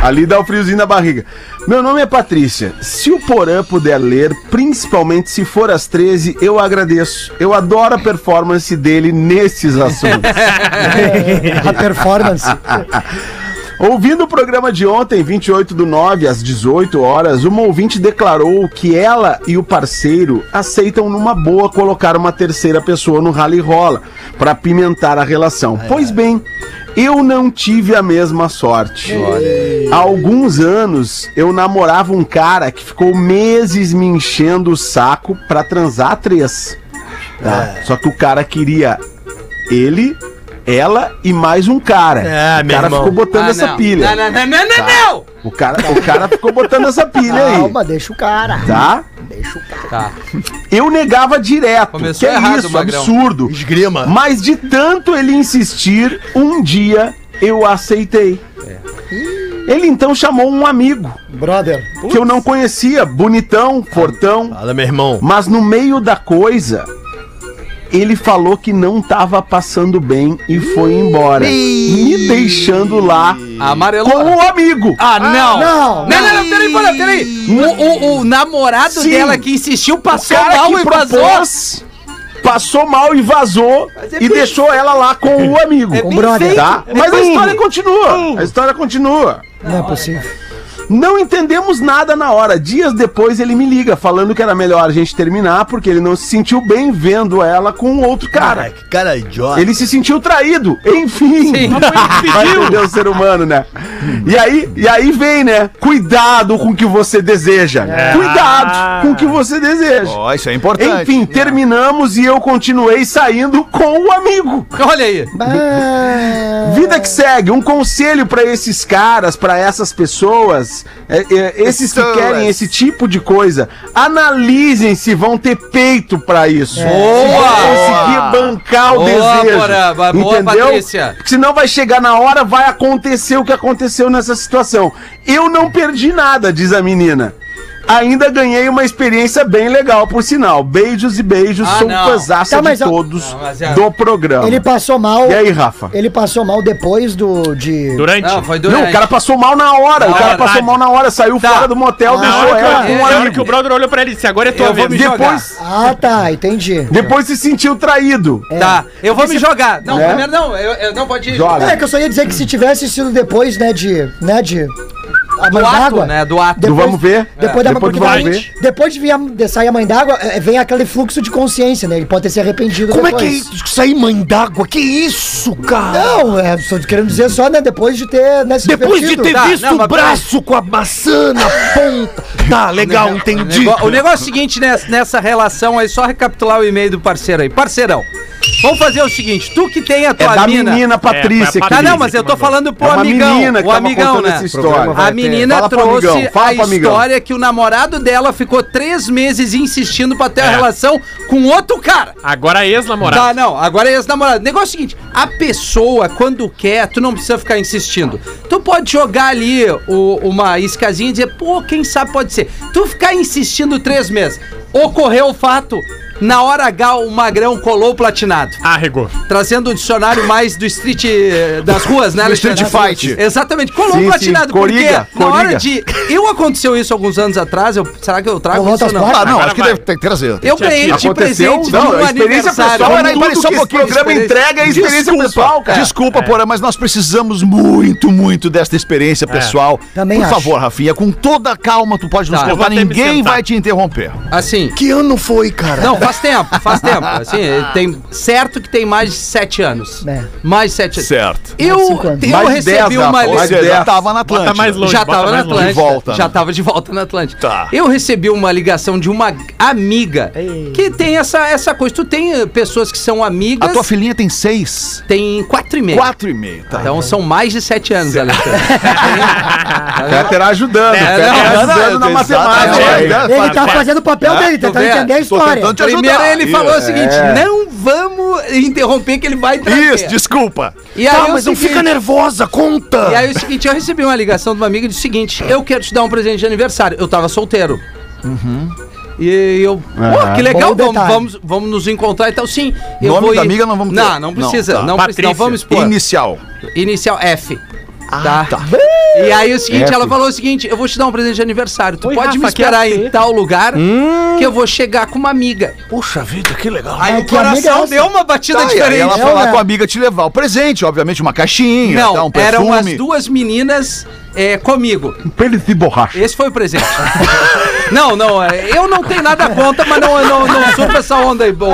Ali dá o friozinho na barriga. Meu nome é Patrícia. Se o Porã puder ler, principalmente se for às 13, eu agradeço. Eu adoro a performance dele nesses assuntos. A performance. Ouvindo o programa de ontem, 28 do 9, às 18 horas, uma ouvinte declarou que ela e o parceiro aceitam numa boa colocar uma terceira pessoa no rally rola para pimentar a relação. Pois bem, eu não tive a mesma sorte. Há alguns anos eu namorava um cara que ficou meses me enchendo o saco pra transar três. tá? Só que o cara queria ele, ela e mais um cara. Ah, o meu cara irmão. ficou botando Ah, essa não. pilha. Não, não, não, não, não, não. O cara, o cara ficou botando essa pilha aí, Calma, deixa o cara. tá? Deixa o cara. Tá. Eu negava direto. Começou que é errado, isso, Magrão. absurdo. Esgrima. Mas de tanto ele insistir, um dia eu aceitei. Ele então chamou um amigo Brother. que eu não conhecia, bonitão, fortão, Fala, meu irmão. mas no meio da coisa, Ele falou que não tava passando bem e foi embora. Me deixando lá Amarelou. com o amigo. Ah, não. Não, Não, não, não, peraí, peraí, peraí. O, o- o namorado Sim. dela que insistiu O passou cara mal que e vazou. propôs, passou mal e vazou é e bem- deixou ela lá com o amigo. É bem brother. feito. Tá? É Mas a história continua. A história continua. Não é possível. Não entendemos nada na hora. Dias depois ele me liga falando que era melhor a gente terminar porque ele não se sentiu bem vendo ela com outro cara. que cara idiota. Ele se sentiu traído. Enfim. Sim. Vai entender o ser humano, né? E aí, e aí vem, né? Cuidado com o que você deseja. Cuidado com o que você deseja. Ó, isso é importante. Enfim, terminamos e eu continuei saindo com o amigo. Olha aí. Vida que segue, um conselho pra esses caras, pra essas pessoas, é, é, esses que querem esse tipo de coisa, analisem se vão ter peito pra isso. Se vão Boa! conseguir bancar o Boa, desejo. Porã, boa, entendeu? Patrícia. Porque senão vai chegar na hora, vai acontecer o que aconteceu nessa situação. Eu não perdi nada, diz a menina. Ainda ganhei uma experiência bem legal, por sinal. Beijos e beijos, Ah, sou fãzaça Tá, de todos Não, é- do programa. ele passou mal. E aí, Rafa? Ele passou mal depois do. De... Durante. Não, foi durante. Não, o cara passou mal na hora. Na o cara hora. passou mal na hora, saiu Tá. fora do motel, Ah, deixou ela é, com um Na hora que amigo. o brother olhou pra ele e disse, agora é tua Eu vou vez. me jogar. Depois, Ah, tá, entendi. depois se sentiu traído. Tá, eu vou me jogar. Não, É? primeiro não, eu, eu não pode ir. Joga. É que eu só ia dizer que se tivesse sido depois, né, de. né, de. A Do mãe d'água. né? Do ato. Do vamos ver? Depois da Depois vamos ver. Depois de, vir de sair a mãe d'água, é, vem aquele fluxo de consciência, né? Ele pode ter se arrependido Como é depois. que é isso? Sair mãe d'água? Que isso, cara? Não, é, estou querendo dizer só, né? Depois de ter. Né, Depois de divertido. ter Tá, visto não, o braço com a maçã na ponta. Tá, legal, entendi. O negócio é o seguinte nessa, nessa relação aí, só recapitular o e-mail do parceiro aí. Parceirão, vamos fazer o seguinte, tu que tem a É tua da mina... menina Patrícia. É, foi a Tá, querida. não, mas eu tô falando pro É amigão, menina que o amigão, né? essa história. A menina Fala pro trouxe amigão, fala a história que o namorado dela ficou três meses insistindo pra ter a relação com outro cara. Agora é ex-namorado. Tá, não, agora é ex-namorado. Negócio é o seguinte: a pessoa, quando quer, tu não precisa ficar insistindo. Tu pode jogar ali o- uma iscazinha e dizer, pô, quem sabe pode ser. Tu ficar insistindo três meses. Ocorreu o fato. Na hora H, o Magrão colou o platinado. Arregou. Trazendo o dicionário mais do street eh, das ruas, né, Do street fight. Exatamente, colou Sim, o sim, platinado. coriga, porque na hora de. Eu aconteceu isso alguns anos atrás. Eu, será que eu trago Colou isso ou não? placas? Ah, não, Agora acho que vai. deve ter que trazer. Eu ganhei de Aconteceu? presente Não, de um a experiência aniversário. pessoal é peraí, tudo só um que esse pouquinho, programa experiência. entrega é experiência pessoal, cara. Desculpa, Porã, mas nós precisamos muito, muito desta experiência pessoal. Também Por acho. favor, Rafinha, com toda a calma, tu pode nos Tá, eu contar, vou até me ninguém sentar. vai te interromper. Assim, Que ano foi, cara? Não, faz tempo, faz tempo. Assim, tem certo que tem mais de sete anos. É. Mais de sete anos. Certo. Eu, eu Mais recebi 10, uma seja, já 10. tava na Bota Atlântida. mais longe. já tava na. Atlântida. De volta, já né? tava de volta na Atlântida. Tá. Eu recebi uma ligação de uma amiga que tem essa, essa coisa. Tu tem eh, pessoas que são amigas. A tua filhinha tem seis, Tem quatro e meio. quatro e meio, tá? Então são mais de sete anos, Alexandre. Féter ajudando, É, não, ajudando na matemática. Ele tá fazendo o papel dele, tu tentando entender a Tô história. tentando te ajudar. Primeiro ele falou o Isso. seguinte: não vamos interromper que ele vai trazer. Isso, desculpa. E aí Tá, é mas não seguinte- fica nervosa, conta. E aí o seguinte, eu recebi uma ligação de uma amiga e disse o seguinte: eu quero te dar um presente de aniversário. Eu tava solteiro. E eu, pô, que legal, vamos, vamos, vamos nos encontrar então sim. Eu Nome vou da ir- amiga não vamos ter. Não, não precisa, Não, tá. não, precisa, não vamos expor. Inicial. Inicial F. Ah, tá. E aí o seguinte, F. ela falou o seguinte: eu vou te dar um presente de aniversário. Tu Oi, pode me Rafa, que esperar é em F? tal lugar que eu vou chegar com uma amiga. Puxa vida, que legal. Aí Ah, o é coração deu uma batida Tá, e aí diferente. ela É, né? com a amiga te levar o presente, obviamente, uma caixinha, Não, tá, um eram as perfume. duas meninas é, comigo. Pênis de borracha. Esse foi o presente. não, não, é, eu não tenho nada contra, mas não, não, não surfa essa onda aí, bom,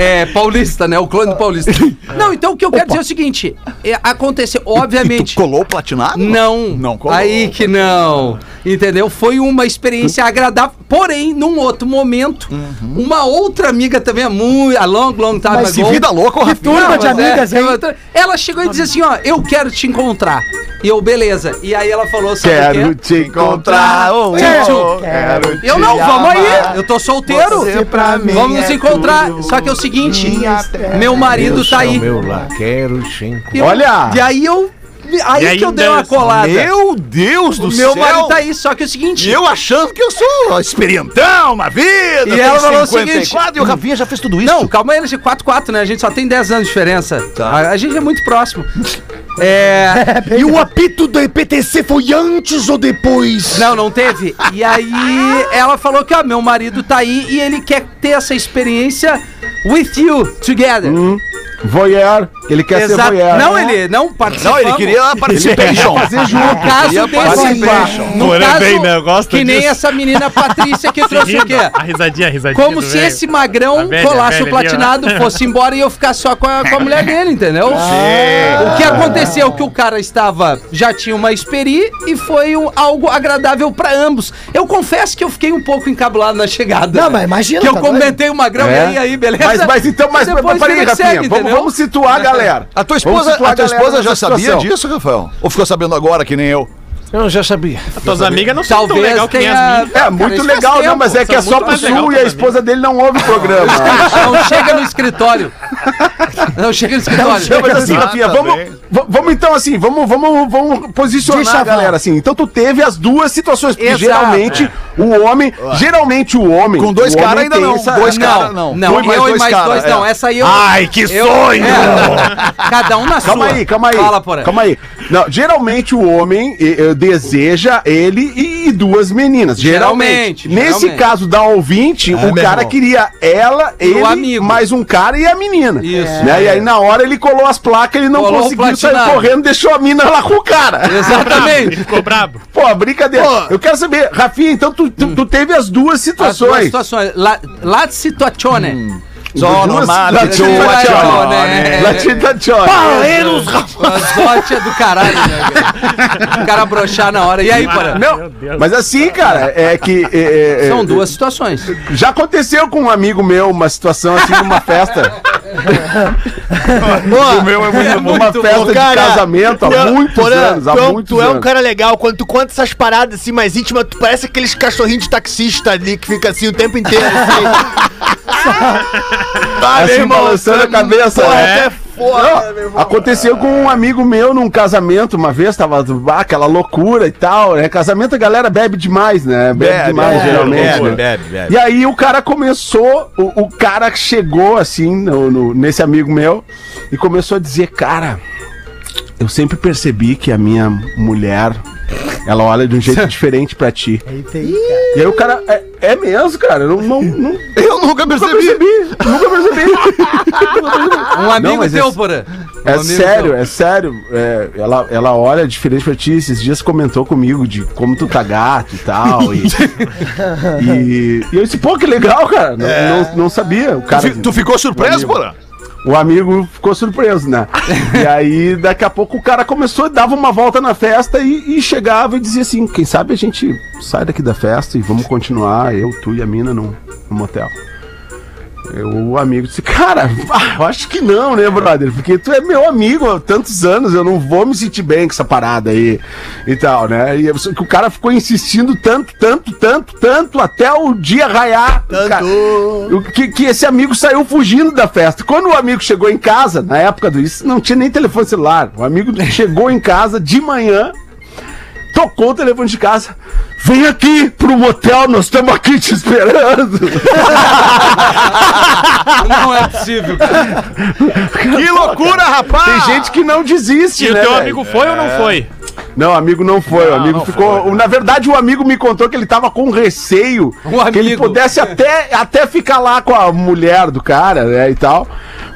é, paulista, né? O clone paulista. Não, então o que eu quero dizer é o seguinte: é, aconteceu, E tu obviamente. colou o platinado? Não, Não colou. aí que não. Entendeu? Foi uma experiência agradável. Porém, num outro momento, uma outra amiga também, a muito, a long, long time Mas ago. Que vida louca, ô, Que turma de é, amigas, hein? outra- Ela chegou e disse assim, ó, eu quero te encontrar. E eu, beleza. E aí ela falou, o Quero te encontrar. oh, Tchau. Quero Eu não, vamos aí. Eu tô solteiro. Você pra mim Vamos nos é encontrar. Só que é o seguinte, terra. meu marido tá é o aí. meu lá, quero te encontrar. E eu- Olha! E aí eu Aí, E que eu dei uma colada. Meu Deus do o meu céu! marido tá aí, só que é o seguinte. E eu achando que eu sou experientão na vida. E ela falou o 54, seguinte- E o Rafinha já fez tudo isso. Não, calma aí, eles de 4-4, né? A gente só tem 10 anos de diferença. Tá. A, a gente é muito próximo. É. E o apito do EPTC foi antes ou depois? Não, não teve. E aí ela falou que, ó, meu marido tá aí e ele quer ter essa experiência with you together. Mm-hmm. Voyeur. Ele quer ser Exato. voyeur. Não, ele não participou. Não, ele queria participation. fazer junto. No caso desse, participation. no Porém, caso, bem, né? Eu gosto que nem disso. essa menina Patrícia que trouxe o quê? A risadinha, a risadinha. Como se esse magrão velha, colasse o platinado, fosse embora e eu ficasse só com a, com a mulher dele, entendeu? O que aconteceu? Que o cara estava, já tinha uma experi e foi um- algo agradável pra ambos. Eu confesso que eu fiquei um pouco encabulado na chegada. Não, mas imagina, Que eu tá comentei o magrão, É. e aí, aí, beleza? Mas, mas então, mas depois peraí, Rafinha, segue, vamos, entendeu? vamos situar a galera. A tua esposa, a tua esposa já sabia disso, Rafael? Ou ficou sabendo agora, que nem eu? Eu já sabia. Tuas amigas não são tão Talvez legal que nem as minhas. É, Cara, muito legal, não, tempo, mas é que é só pro sul e a as esposa dele não ouve o programa. Não chega no escritório. Não chega no escritório. Não, mas assim, Rafinha, tá vamos, vamos então assim, vamos, vamos, vamos posicionar Deixa a galera assim. Então tu teve as duas situações, porque Exato. geralmente o homem, geralmente o homem... Com dois o caras ainda não. essa- Dois não, caras não. não, Foi mais eu dois e mais cara, dois é. não. Essa aí eu. Ai, que eu- sonho! é, cada um na Calma sua. aí, calma aí. Fala, porra. Calma aí. Não, geralmente o homem deseja ele e duas meninas. Geralmente. Geralmente, Nesse geralmente. caso da ouvinte, o meu cara irmão. queria ela, ele, amigo. mais um cara e a menina. Isso. Né? E aí na hora ele colou as placas, ele não Colou conseguiu sair correndo, deixou a mina lá com o cara. Ele Exatamente. ficou brabo. Pô, brincadeira. Eu quero saber, Rafinha, então tu, tu, tu teve as duas As duas situações. situações. La, la situazione. Só Duas- normal. la Duas- situazione. né? La situazione. Paleiros, Transporte é do caralho, né, cara? O cara broxar na hora. E aí, porra? Não, mas assim, cara, é que. é, é, São duas situações. Já aconteceu com um amigo meu uma situação assim numa festa. o meu é muito bom. Uma festa de casamento há muitos anos, há tu, é- muitos tu é um anos. cara legal. Quando tu conta essas paradas assim mais íntimas, tu parece aqueles cachorrinhos de taxista ali que fica assim o tempo inteiro. Assim. assim, balançando a cabeça. Porra, é. até foda, irmão. Aconteceu com um amigo meu num casamento uma vez, tava ah, aquela loucura e tal, né? Casamento a galera bebe demais, né? Bebe, Bebe, demais, bebe, geralmente. bebe, né? bebe, bebe. E aí o cara começou, o, o cara chegou assim no, no- nesse amigo meu e começou a dizer, cara, eu sempre percebi que a minha mulher, ela olha de um jeito diferente pra ti. E aí o cara, é, é mesmo, cara, eu não, não, não Eu nunca nunca percebi. percebi, nunca percebi. Um amigo teu, esse- porra. É Um amigo sério, é sério. É, ela, ela olha diferente pra ti. Esses dias comentou comigo de como tu tá gato e tal. E, e, e eu disse, pô, que legal, cara. Não, não, não sabia. O, Tu, cara, fi- tu ficou surpreso, amigo. O amigo ficou surpreso, né? E aí, daqui a pouco, o cara começou, dava uma volta na festa e, e chegava e dizia assim: quem sabe a gente sai daqui da festa e vamos continuar, eu, tu e a mina, no motel. Eu, o amigo disse, cara, ah, eu acho que não, né, brother? Porque tu é meu amigo há tantos anos, eu não vou me sentir bem com essa parada aí e tal, né? E o cara ficou insistindo tanto, tanto, tanto, tanto, até o dia raiar. o cara- que, que esse amigo saiu fugindo da festa. Quando o amigo chegou em casa, na época do isso, não tinha nem telefone celular. O amigo chegou em casa de manhã, tocou o telefone de casa. Vem aqui pro motel, nós estamos aqui te esperando. Não é possível, cara. Que loucura, rapaz! Tem gente que não desiste, E o né? teu velho? amigo foi ou não foi? Não, o amigo não foi. o amigo ficou. Na verdade, o amigo me contou que ele tava com receio Um que ele pudesse até, até ficar lá com a mulher do cara, né? E tal.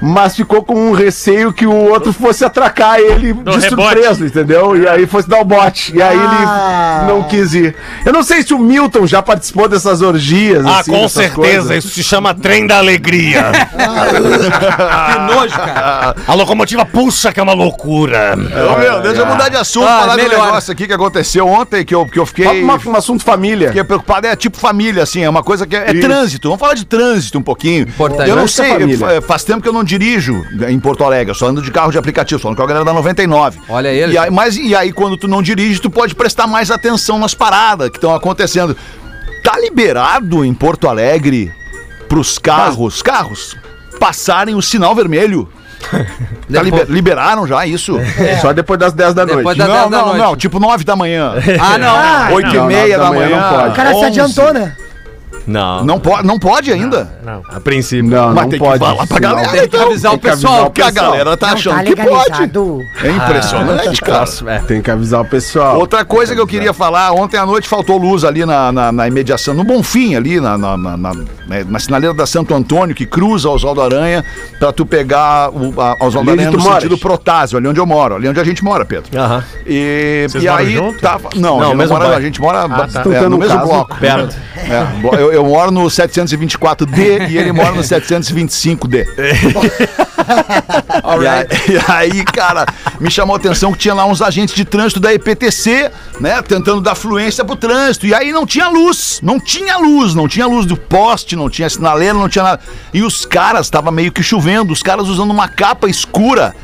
Mas ficou com um receio que o outro fosse atracar ele de rebote. surpresa, entendeu? E aí fosse dar o bote. E aí Ah. ele não quis ir. Eu não sei se o Milton já participou dessas orgias. Ah, assim, com certeza. coisas. Isso se chama trem da alegria. Que nojo, cara. A locomotiva puxa que é uma loucura. Ô, meu, deixa eu mudar de assunto, Ah, falar do melhor. negócio aqui que aconteceu ontem, que eu, que eu fiquei... Uma- um assunto família. Fiquei preocupado, é tipo família, assim, é uma coisa que é, é trânsito. Vamos falar de trânsito um pouquinho. Importante. Eu não é sei, fa- faz tempo que eu não dirijo em Porto Alegre, eu só ando de carro de aplicativo, só ando com a galera da 99. Olha ele. E aí, mas e aí, quando tu não dirige, tu pode prestar mais atenção nas paradas que estão acontecendo. Tá liberado em Porto Alegre pros carros, carros, passarem o sinal vermelho? Tá liber- liberaram já isso? Só depois das 10 da Depois noite. Não, 10 da não, noite. não, tipo 9 da manhã. Ah, não. 8 e não, meia da da manhã manhã. não pode. O cara se 11. adiantou, né? Não, Não pode, não pode ainda. a princípio. Não, Mas não tem pode. que falar pra galera, Tem que então. avisar o tem que avisar pessoal. o Porque a galera tá Não achando tá que pode. É impressionante, cara. Próximo, é. Tem que avisar o pessoal. Outra coisa que eu queria falar, ontem à noite faltou luz ali na, na, na imediação, no Bonfim, ali, na, na, na, na, né, na sinaleira da Santo Antônio, que cruza Oswaldo Aranha, pra tu pegar o a, Oswaldo Aranha tu no moras? sentido Protásio, ali onde eu moro, ali onde a gente mora, Pedro. Aham. E, Vocês e moram aí junto? tava. Não, Não, a, gente mesmo mora, bairro. a gente mora ba- tá. é, no mesmo caso. bloco. Perto. É, blo- eu, eu moro no 724D e ele mora no 725D. E aí, e aí, cara, me chamou a atenção que tinha lá uns agentes de trânsito da EPTC, né, tentando dar fluência pro trânsito. E aí não tinha luz, não tinha luz, não tinha luz do poste, não tinha sinaleira, não tinha nada. E os caras, tava meio que chovendo, os caras usando uma capa escura.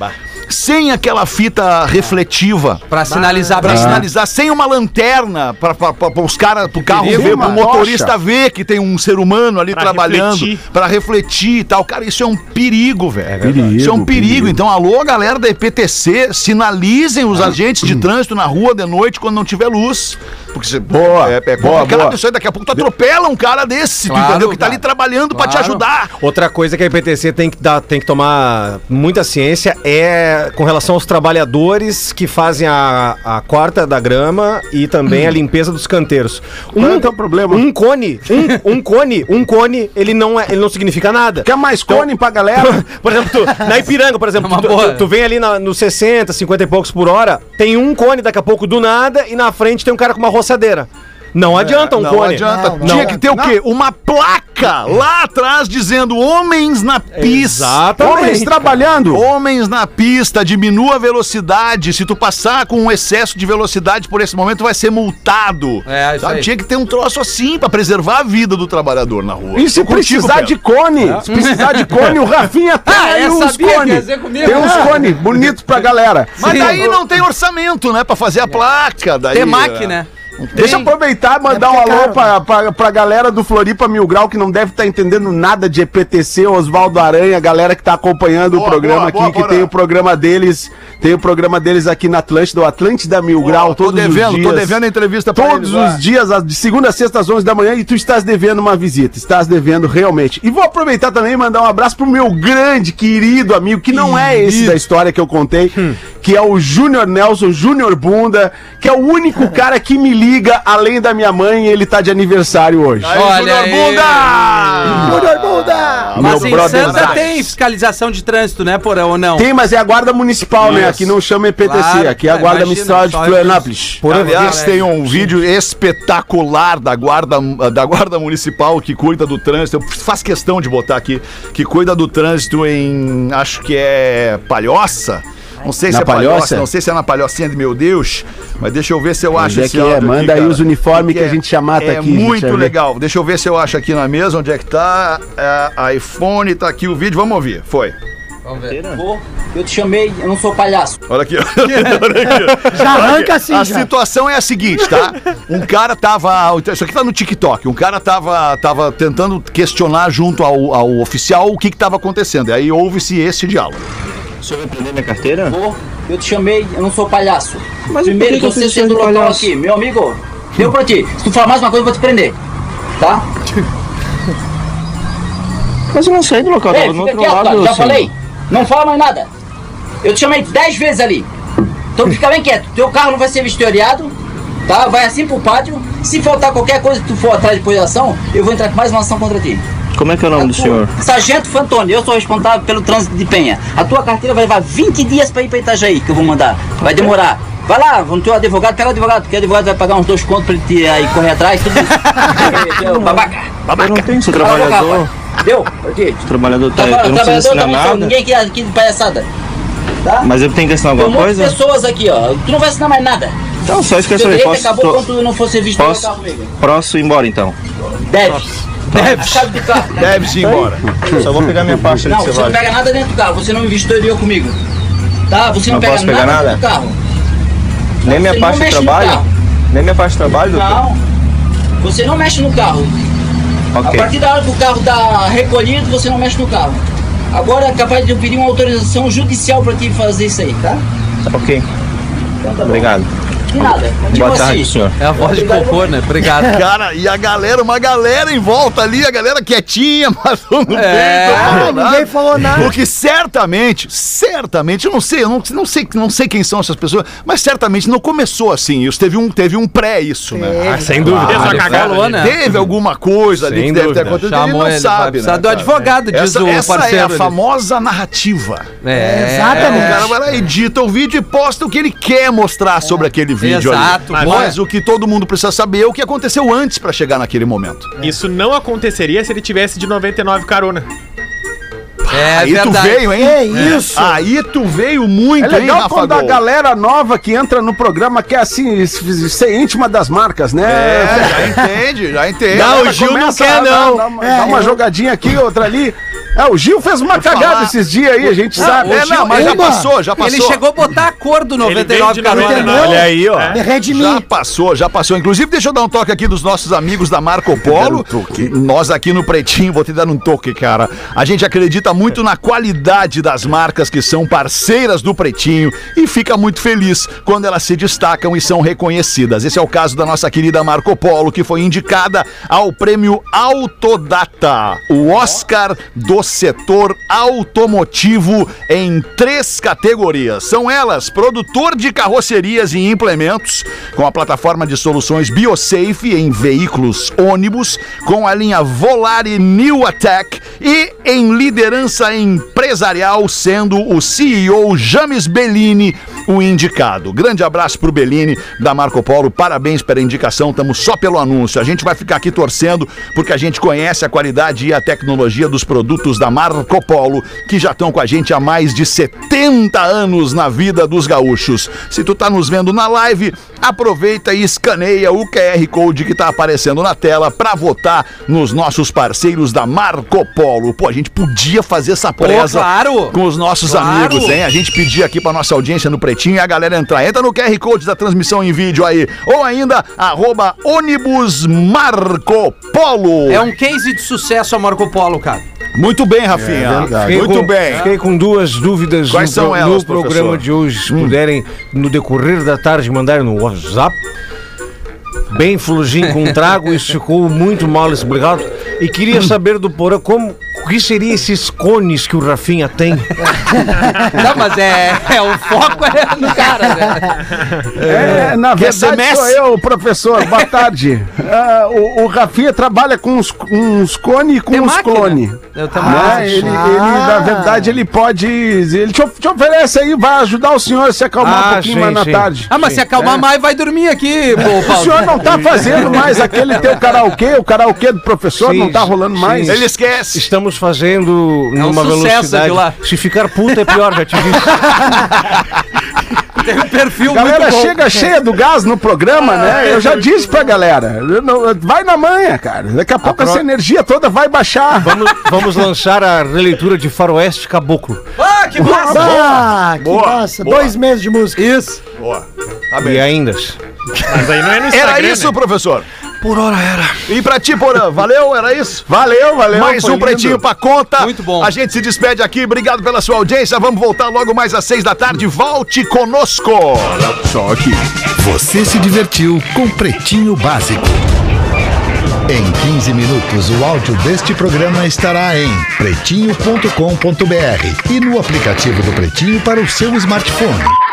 Sem aquela fita refletiva. Pra sinalizar Pra bem. sinalizar, sem uma lanterna, pra, pra, pra, pra os caras, pro carro ver, pro motorista tocha. ver que tem um ser humano ali Pra trabalhando, refletir. pra refletir e tal. Cara, isso é um perigo, velho. perigo, isso é um perigo. perigo. Então, alô, galera da EPTC, sinalizem os agentes de trânsito na rua de noite quando não tiver luz. Porque você, Boa, é, é boa, complicado boa. isso aí. Daqui a pouco tu atropela um cara desse, Claro, tu entendeu? Que tá ali trabalhando pra te Claro. ajudar. Outra coisa que a IPTC tem que, dar, tem que tomar muita ciência é com relação aos trabalhadores que fazem a, a corta da grama e também a limpeza dos canteiros. Qual é o teu problema? Um cone, um, um cone, um cone, ele não, é, ele não significa nada. Quer mais cone pra galera? Por exemplo, tu- na Ipiranga, por exemplo, É tu, tu- tu vem ali na, nos 60, 50 e poucos por hora, tem um cone daqui a pouco do nada e na frente tem um cara com uma roçadeira. Não adianta um não cone. adianta. Não, não. Tinha que ter o quê? Uma placa lá atrás dizendo homens na pista. Exatamente. Homens trabalhando. Homens na pista, diminua a velocidade. Se tu passar com um excesso de velocidade por esse momento, vai ser multado. É, isso Sabe? Tinha que ter um troço assim pra preservar a vida do trabalhador na rua. E se contigo, precisar Pedro. de cone, se precisar de cone, o Rafinha tem Ah, aí eu uns comigo. Tem uns cones bonitos pra galera. Mas Sim. daí não tem orçamento, né? Pra fazer a placa. Daí, Temac, né? Deixa eu aproveitar e mandar um porque é alô caro, pra, pra, pra galera do Floripa Mil Grau, que não deve estar entendendo nada de EPTC, Oswaldo Aranha, galera que tá acompanhando Boa, o programa boa, aqui, boa, que bora. tem o programa deles, tem o programa deles aqui na Atlântida, o Atlântida Mil Grau, tô todos devendo, os dias. tô devendo a entrevista pra Todos eles os dias, de segunda a sexta às 11 da manhã, e tu estás devendo uma visita, estás devendo realmente. E vou aproveitar também e mandar um abraço pro meu grande, querido amigo, que não é esse da história que eu contei, que é o Júnior Nelson, Júnior Bunda, que é o único cara que me liga além da minha mãe, ele tá de aniversário hoje. Aí, Olha Júnior aí. Bunda! Júnior Bunda! Mas Meu em Santa Zax. tem fiscalização de trânsito, né, Porão, ou não? Tem, mas é a guarda municipal, né? Isso. Aqui não chama EPTC, Claro, aqui é a guarda municipal de Florianópolis. Aliás, tem um vídeo espetacular da guarda, da guarda municipal que cuida do trânsito. Eu faço questão de botar aqui. Que cuida do trânsito em. Acho que é Palhoça. Não sei se Na é Palhoça, Palhoça? não sei se é na Palhocinha de meu Deus, mas deixa eu ver se eu acho Onde é esse que é? áudio Manda aí cara. os uniformes que a é- gente já mata é aqui, gente, muito legal. Deixa eu ver se eu acho aqui na mesa onde é que tá. É, iPhone, tá aqui o vídeo. Vamos ouvir. Foi. Vamos ver. Eu te chamei, eu não sou palhaço. Olha aqui, ó. Olha aqui. Já arranca aqui. assim, A já. situação é a seguinte, tá? Um cara tava. Isso aqui tá no TikTok. Um cara tava, tava tentando questionar junto ao, ao oficial o que que tava acontecendo. E aí houve-se esse diálogo. O senhor vai prender minha carteira? Vou. Eu te chamei, eu não sou palhaço. Mas Primeiro, que que você sendo de local aqui, meu amigo, deu pra ti. Se tu falar mais uma coisa, eu vou te prender. Tá? Mas eu não saí do local, Ei, tava no outro quieto, lado. cara, já senhor. falei. Não fala mais nada. Eu te chamei dez vezes ali. Então fica bem quieto. Teu carro não vai ser vistoriado, tá? Vai assim pro pátio. Se faltar qualquer coisa que tu for atrás da ação, eu vou entrar com mais uma ação contra ti. Como é que é o nome do tua- senhor? Sargento Fantoni, eu sou responsável pelo trânsito de Penha. A tua carteira vai levar 20 dias pra ir pra Itajaí, que eu vou mandar. Vai demorar. Vai lá, no teu advogado, pega o advogado, porque o advogado vai pagar uns dois contos pra ele te aí correr atrás, tudo isso. Teu babaca. Eu não tenho, boca, trabalhador. Deu? Quê? Trabalhador tá, Traba- eu não preciso ensinar nada. ninguém aqui, aqui de palhaçada. Tá? Mas eu tenho que ensinar Tem um alguma monte de coisa? pessoas aqui, ó. Tu não vai ensinar mais nada. Então só esquece aí. Posso, acabou tô- quando tu não for ser visto no posso, carro comigo. posso ir embora então? Deve. Deve. A chave do carro. Deve-se ir embora. Só vou pegar minha pasta Não, você você não vai. pega nada dentro do carro. Você não vistoriou comigo. Tá? Você não, Não pega nada, nada? dentro do carro. Nem minha Você pasta de trabalho? Nem minha pasta de trabalho, doutor? Não. Você não mexe no carro. A Ok. partir da hora que o carro tá recolhido, você não mexe no carro. Agora é capaz de eu pedir uma autorização judicial pra ti fazer isso aí, tá? Tá ok. Obrigado. De nada. Tipo Boa assim, tarde, senhor. É a voz de cocô, né? Obrigado. Cara, e a galera, uma galera em volta ali, a galera quietinha, mas não É. Ah, ninguém falou nada. Porque certamente, certamente, eu não sei, eu não, não sei, não sei quem são essas pessoas, mas certamente não começou assim. Isso teve um, teve um pré isso, né? Ah, sem dúvida. Uma Ele cagada falou, né? Teve alguma coisa ali Sem que deve ter dúvida. acontecido. Chamou ele ele, não vai sabe, né? do advogado, diz Essa, o essa é parceiro. a ali. famosa narrativa. É, Exatamente. O cara vai lá, edita o vídeo e posta o que ele quer mostrar sobre aquele vídeo Exato, ali. boa. Mas o que todo mundo precisa saber é o que aconteceu antes pra chegar naquele momento. Isso não aconteceria se ele tivesse de 99 carona. É Aí tu verdade. veio, hein? É isso. Aí tu veio muito, É legal hein, Rafa quando a Gol? galera nova que entra no programa quer assim se- ser íntima das marcas, né? É, já entende, já entende. Não, o Gil não quer, não. Uma, É, dar uma eu- jogadinha aqui, outra ali. É, o Gil fez uma cagada falar- esses dias aí, a gente sabe. É, não, mas já passou, já passou. Ele chegou a botar a cor do Ele 99 veio de carona. 99. Olha aí, ó. Me de Já mim. passou, já passou. Inclusive, deixa eu dar um toque aqui dos nossos amigos da Marco Polo. Nós aqui no Pretinho, vou te dar um toque, cara. A gente acredita muito na qualidade das marcas que são parceiras do Pretinho e fica muito feliz quando elas se destacam e são reconhecidas. Esse é o caso da nossa querida Marco Polo, que foi indicada ao prêmio Autodata, o Oscar do setor automotivo em três categorias. São elas: produtor de carrocerias e implementos, com a plataforma de soluções BioSafe em veículos ônibus, com a linha Volare New Attack e em liderança empresarial, sendo o CEO James Bellini o indicado. Grande abraço pro Bellini da Marco Polo, parabéns pela indicação, estamos só pelo anúncio. A gente vai ficar aqui torcendo porque a gente conhece a qualidade e a tecnologia dos produtos da Marco Polo, que já estão com a gente há mais de 70 anos na vida dos gaúchos. Se tu tá nos vendo na live, aproveita e escaneia o QR Code que tá aparecendo na tela para votar nos nossos parceiros da Marco Polo. Pô, a gente podia fazer essa presa claro. com os nossos Claro. amigos, hein? A gente pedir aqui pra nossa audiência no Pretinho e a galera entrar. Entra no QR Code da transmissão em vídeo aí. Ou ainda, arroba ônibus Marco Polo. É um case de sucesso a Marco Polo, cara. Muito bem, Rafinha. Fiquei Muito com- bem. Fiquei com duas dúvidas Quais no, são elas, no programa professor? Hum. de hoje. Se puderem, no decorrer da tarde, mandar no WhatsApp. Bem flojinho com um trago, isso ficou muito mal explicado. E queria saber do Porã como o que seriam esses cones que o Rafinha tem. Não, mas é, é o foco é no cara, né? É, na Quer ser verdade Messi? sou eu, professor. Boa tarde. Ah, o, o Rafinha trabalha com uns, uns cone e com Tem uns máquina? clone. Eu Né? máquina. Ele, Ah. ele, na verdade, ele pode. Ele te, te oferece aí, vai ajudar o senhor a se acalmar Ah, um pouquinho sim, mais na sim. tarde. Ah, mas se acalmar mais, vai dormir aqui, pô, O Paulo. senhor não tá fazendo mais aquele teu karaokê, o karaokê do professor, Sim, não tá rolando sim. mais. Ele esquece. Estamos fazendo É um numa sucesso velocidade. Se ficar puta é pior, já te disse. Tem um perfil A galera muito bom. chega cheia do gás no programa, né? Eu já disse pra galera. não- vai na manhã, cara. Daqui a pouco pro- essa energia toda vai baixar. Vamos, vamos lançar a releitura de Faroeste Caboclo. Ah, que massa! Ah, que Boa, massa. boa. Dois meses de música. Isso. Boa. Tá E bem. ainda. Mas aí não é no Instagram, Era isso, né? professor? Por hora era. E pra ti, Porã, valeu? Era isso? Valeu, valeu. Mais um lindo. Pretinho pra conta. Muito bom. A gente se despede aqui. Obrigado pela sua audiência. Vamos voltar logo mais às seis da tarde. Volte conosco. Só aqui. Você se divertiu com Pretinho Básico. Em 15 minutos, o áudio deste programa estará em pretinho.com.br e no aplicativo do Pretinho para o seu smartphone.